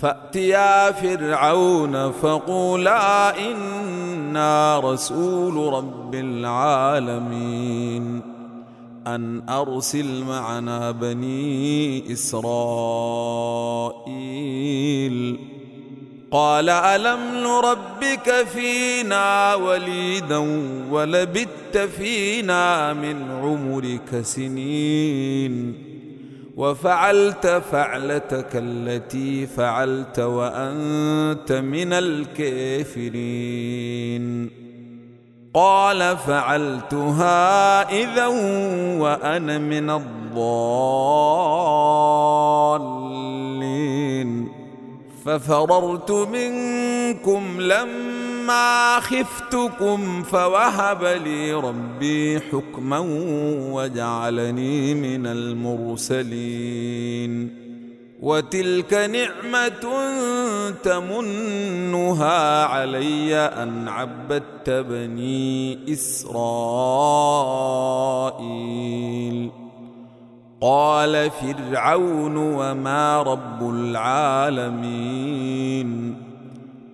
فأتيا فرعون فقولا إنا رسول رب العالمين. أن أرسل معنا بني إسرائيل. قال ألم نربك فينا وليدا ولبت فينا من عمرك سنين. وفعلت فعلتك التي فعلت وأنت من الكافرين. قال فعلتها إذا وأنا من الضالين. ففررت منكم لما خفتكم فوهب لي ربي حكما وجعلني من المرسلين. وتلك نعمة تمنها علي أن عبدت بني إسرائيل. قال فرعون وما رب العالمين.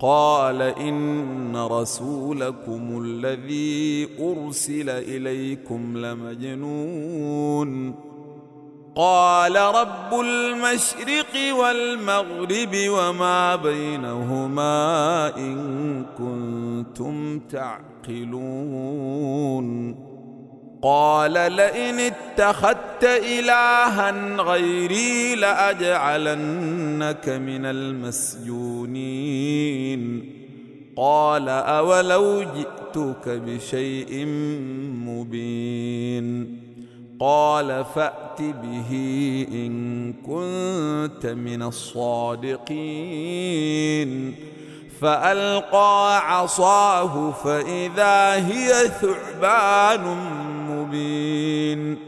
قال إن رسولكم الذي أرسل إليكم لمجنون. قال رب المشرق والمغرب وما بينهما إن كنتم تعقلون. قال لئن اتخذت إلها غيري لأجعلنك من المسجونين. قال أولو جئتك بشيء مبين. قال فأت به إن كنت من الصادقين. فألقى عصاه فإذا هي ثعبان مبين.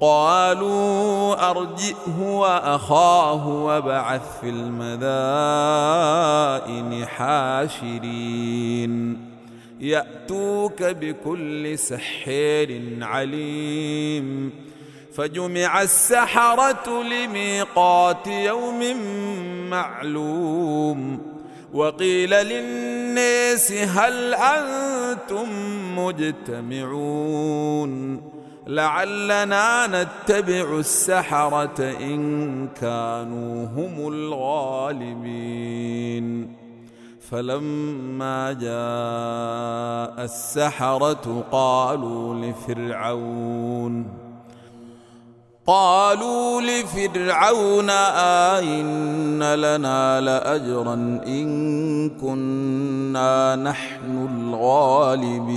قالوا أرجئه وأخاه وابعث في المدائن حاشرين. يأتوك بكل سحير عليم. فجمع السحرة لميقات يوم معلوم. وقيل للناس هل أنتم مجتمعون؟ لعلنا نتبع السحرة إن كانوا هم الغالبين. فلما جاء السحرة قالوا لفرعون قالوا لفرعون آئن لنا لأجرا إن كنا نحن الغالبين.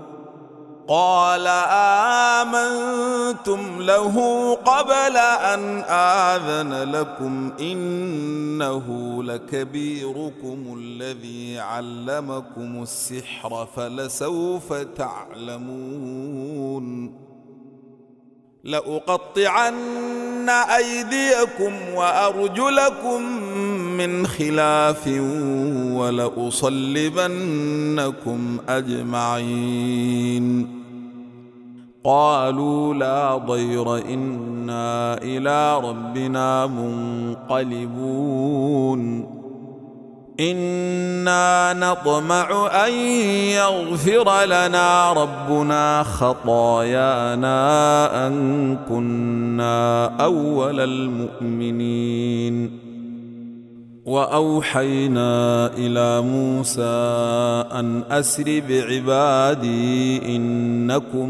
قال آمنتم له قبل أن آذن لكم إنه لكبيركم الذي علمكم السحر فلسوف تعلمون. لأقطعن أيديكم وأرجلكم من خلاف ولأصلبنكم أجمعين. قالوا لا ضير إنا إلى ربنا منقلبون. إنا نطمع أن يغفر لنا ربنا خطايانا أن كنا أول المؤمنين. وأوحينا إلى موسى أن أسر بعبادي إنكم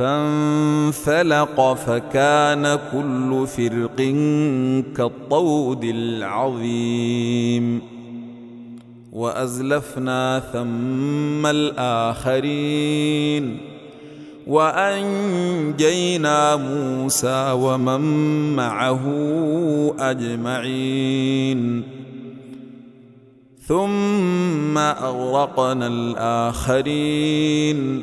فانفلق فكان كل فرق كالطود العظيم. وأزلفنا ثم الآخرين. وأنجينا موسى ومن معه أجمعين. ثم أغرقنا الآخرين.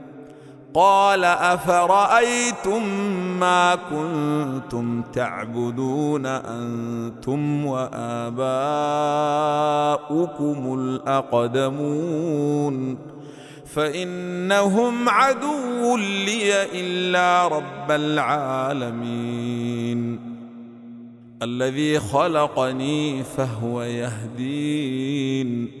قال أفرأيتم ما كنتم تعبدون أنتم وآباؤكم الأقدمون فإنهم عدو لي إلا رب العالمين الذي خلقني فهو يهدين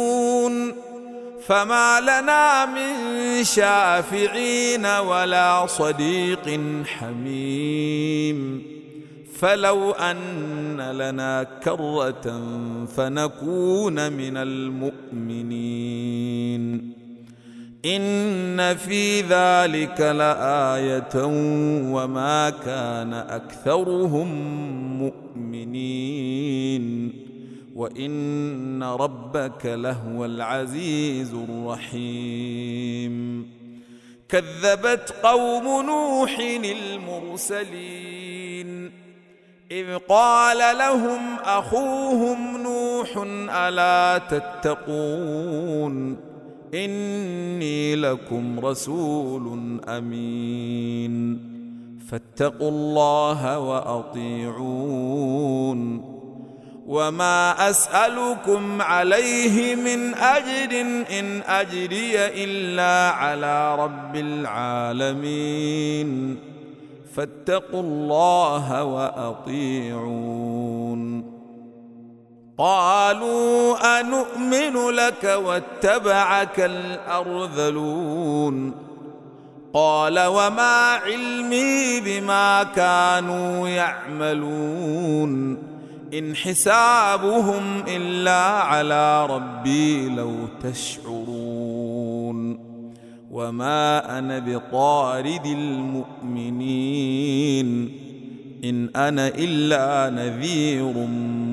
فما لنا من شافعين ولا صديق حميم. فلو أن لنا كرة فنكون من المؤمنين. إن في ذلك لآية وما كان أكثرهم مؤمنين. وإن ربك لهو العزيز الرحيم. كذبت قوم نوح المرسلين إذ قال لهم أخوهم نوح ألا تتقون؟ إني لكم رسول أمين. فاتقوا الله وأطيعون. وما اسالكم عليه من اجر ان اجري الا على رب العالمين فاتقوا الله واطيعون قالوا انومن لك واتبعك الارذلون قال وما علمي بما كانوا يعملون إن حسابهم إلا على ربي لو تشعرون وما أنا بطارد المؤمنين إن أنا إلا نذير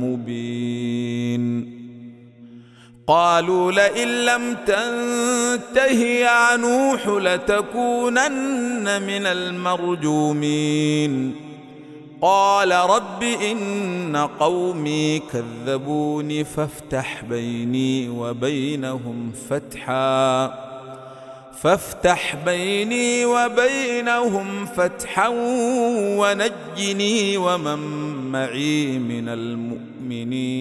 مبين قالوا لئن لم تنته يا نوح لتكونن من المرجومين قال رب إن قومي كذبوني فافتح بيني وبينهم فتحا. فافتح بيني وبينهم فتحا ونجني ومن معي من المؤمنين.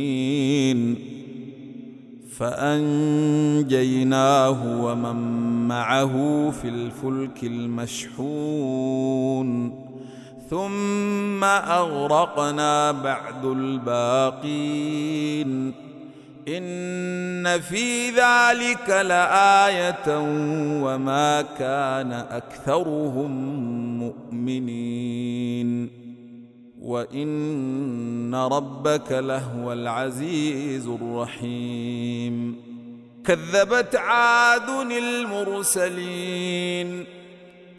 فأنجيناه ومن معه في الفلك المشحون. ثم أغرقنا بعد الباقين. إن في ذلك لآية وما كان أكثرهم مؤمنين. وإن ربك لهو العزيز الرحيم. كذبت عاد المرسلين.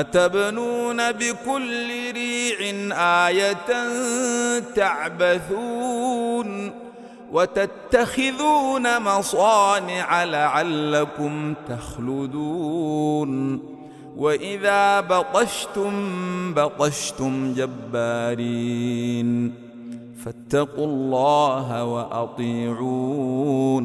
أتبنون بكل ريع آية تعبثون وتتخذون مصانع لعلكم تخلدون وإذا بطشتم بطشتم جبارين فاتقوا الله وأطيعون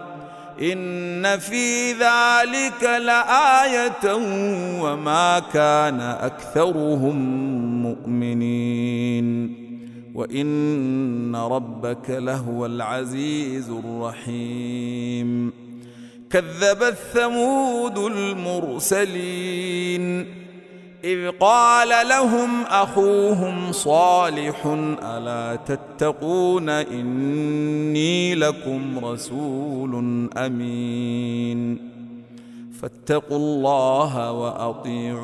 إن في ذلك لآية وما كان أكثرهم مؤمنين. وإن ربك لهو العزيز الرحيم. كذبت ثمود المرسلين. إذ قال لهم أخوهم صالح ألا تتقون إني لكم رسول أمين. فاتقوا الله وأطيعون.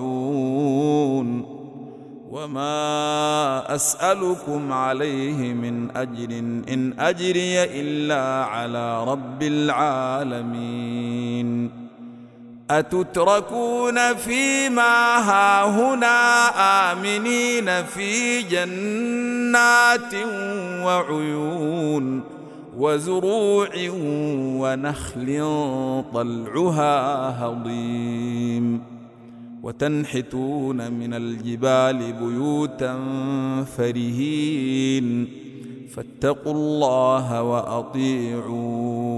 وما أسألكم عليه من أجر إن أجري إلا على رب العالمين. أتتركون فيما هاهنا آمنين في جنات وعيون وزروع ونخل طلعها هضيم وتنحتون من الجبال بيوتا فرهين فاتقوا الله وأطيعون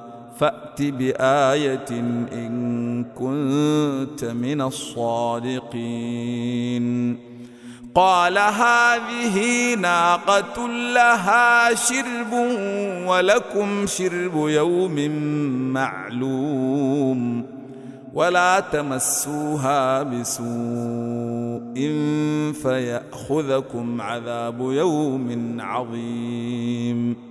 فأت بآية إن كنت من الصادقين. قال هذه ناقة لها شرب ولكم شرب يوم معلوم ولا تمسوها بسوء فيأخذكم عذاب يوم عظيم.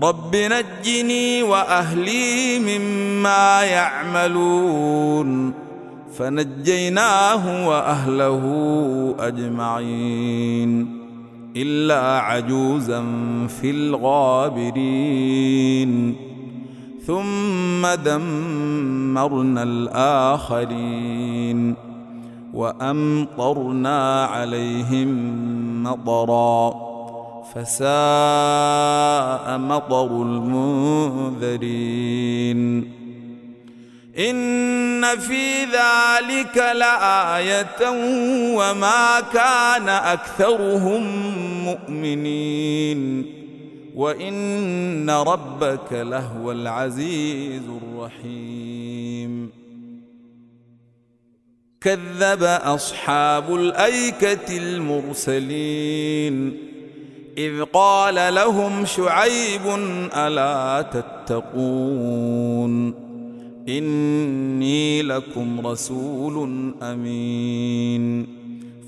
رب نجني وأهلي مما يعملون فنجيناه وأهله أجمعين إلا عجوزا في الغابرين ثم دمرنا الآخرين وأمطرنا عليهم مطرا فساء مطر المنذرين. إن في ذلك لآية وما كان أكثرهم مؤمنين. وإن ربك لهو العزيز الرحيم. كذب أصحاب الأيكة المرسلين. إذ قال لهم شعيب ألا تتقون؟ إني لكم رسول أمين.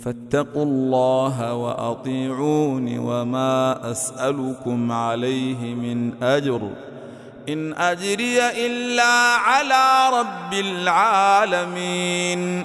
فاتقوا الله واطيعون وما أسألكم عليه من أجر. إن أجري إلا على رب العالمين.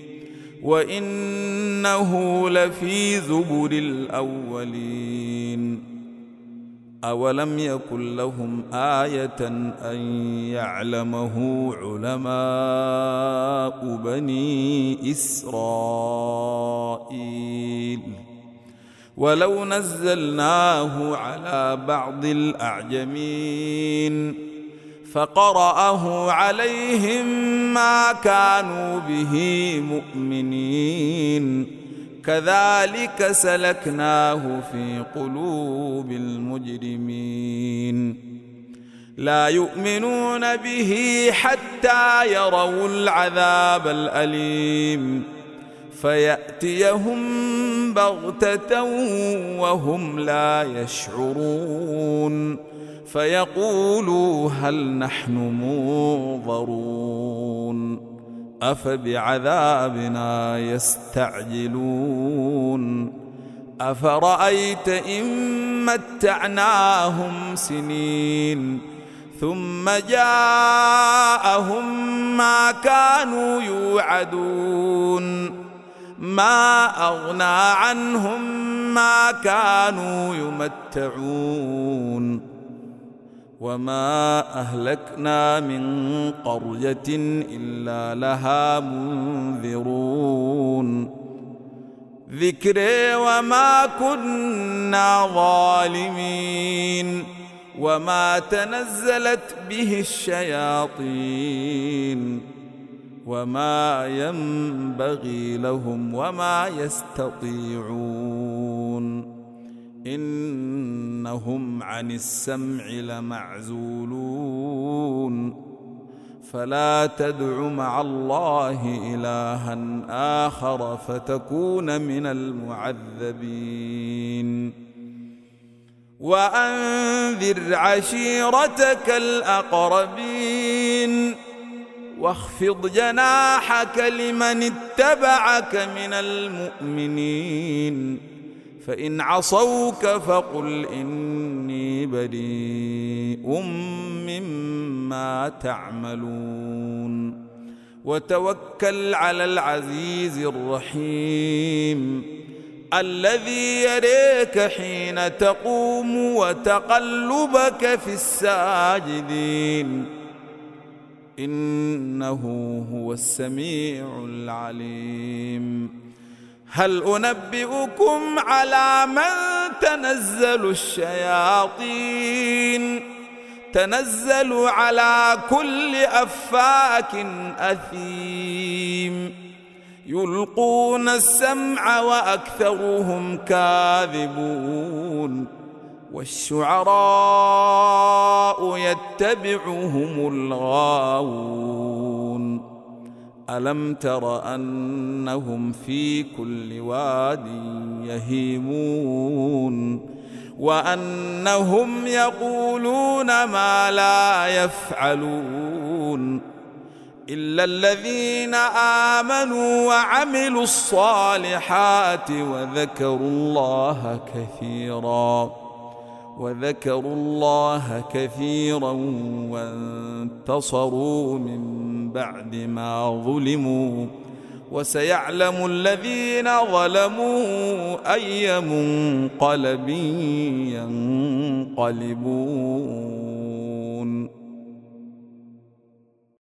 وإنه لفي زبر الأولين. أولم يكن لهم آية أن يعلمه علماء بني إسرائيل؟ ولو نزلناه على بعض الأعجمين. فقرأه عليهم ما كانوا به مؤمنين. كذلك سلكناه في قلوب المجرمين. لا يؤمنون به حتى يروا العذاب الأليم. فيأتيهم بغتة وهم لا يشعرون. فيقولوا هل نحن منظرون أفبعذابنا يستعجلون أفرأيت إن متعناهم سنين ثم جاءهم ما كانوا يوعدون ما أغنى عنهم ما كانوا يمتعون وما اهلكنا من قريه الا لها منذرون ذكر وما كنا ظالمين وما تنزلت به الشياطين وما ينبغي لهم وما يستطيعون إنهم عن السمع لمعزولون. فلا تدع مع الله إلها آخر فتكون من المعذبين. وأنذر عشيرتك الأقربين. واخفض جناحك لمن اتبعك من المؤمنين. فإن عصوك فقل إني بريء مما تعملون. وتوكل على العزيز الرحيم. الذي يريك حين تقوم وتقلبك في الساجدين. إنه هو السميع العليم. هل أنبئكم على من تنزل الشياطين؟ تنزل على كل أفاك أثيم. يلقون السمع وأكثرهم كاذبون. والشعراء يتبعهم الغاوون. ألم تر أنهم في كل واد يهيمون وأنهم يقولون ما لا يفعلون إلا الذين آمنوا وعملوا الصالحات وذكروا الله كثيرا وذكروا الله كثيرا وانتصروا من بعد ما ظلموا. وسيعلم الذين ظلموا أي منقلب ينقلبون.